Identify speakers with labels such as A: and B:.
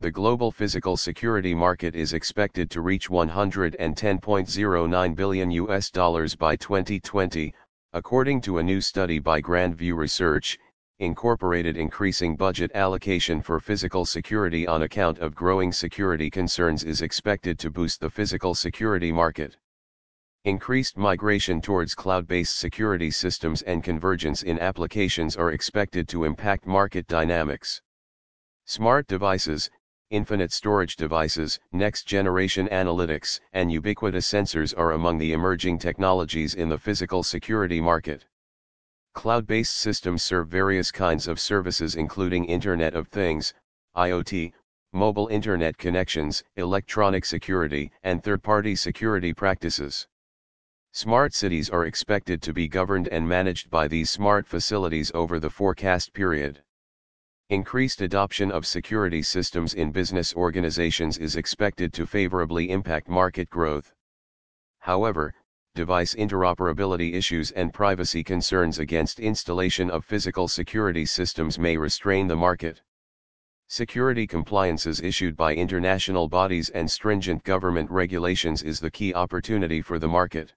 A: the global physical security market is expected to reach 110.09 billion US dollars by 2020, according to a new study by Grand View Research, incorporated increasing budget allocation for physical security on account of growing security concerns is expected to boost the physical security market. Increased migration towards cloud-based security systems and convergence in applications are expected to impact market dynamics. Smart devices, infinite storage devices, next-generation analytics, and ubiquitous sensors are among the emerging technologies in the physical security market. Cloud-based systems serve various kinds of services including Internet of Things, IoT, mobile Internet connections, electronic security, and third-party security practices. Smart cities are expected to be governed and managed by these smart facilities over the forecast period. Increased adoption of security systems in business organizations is expected to favorably impact market growth. However, device interoperability issues and privacy concerns against installation of physical security systems may restrain the market. Security compliances issued by international bodies and stringent government regulations is the key opportunity for the market.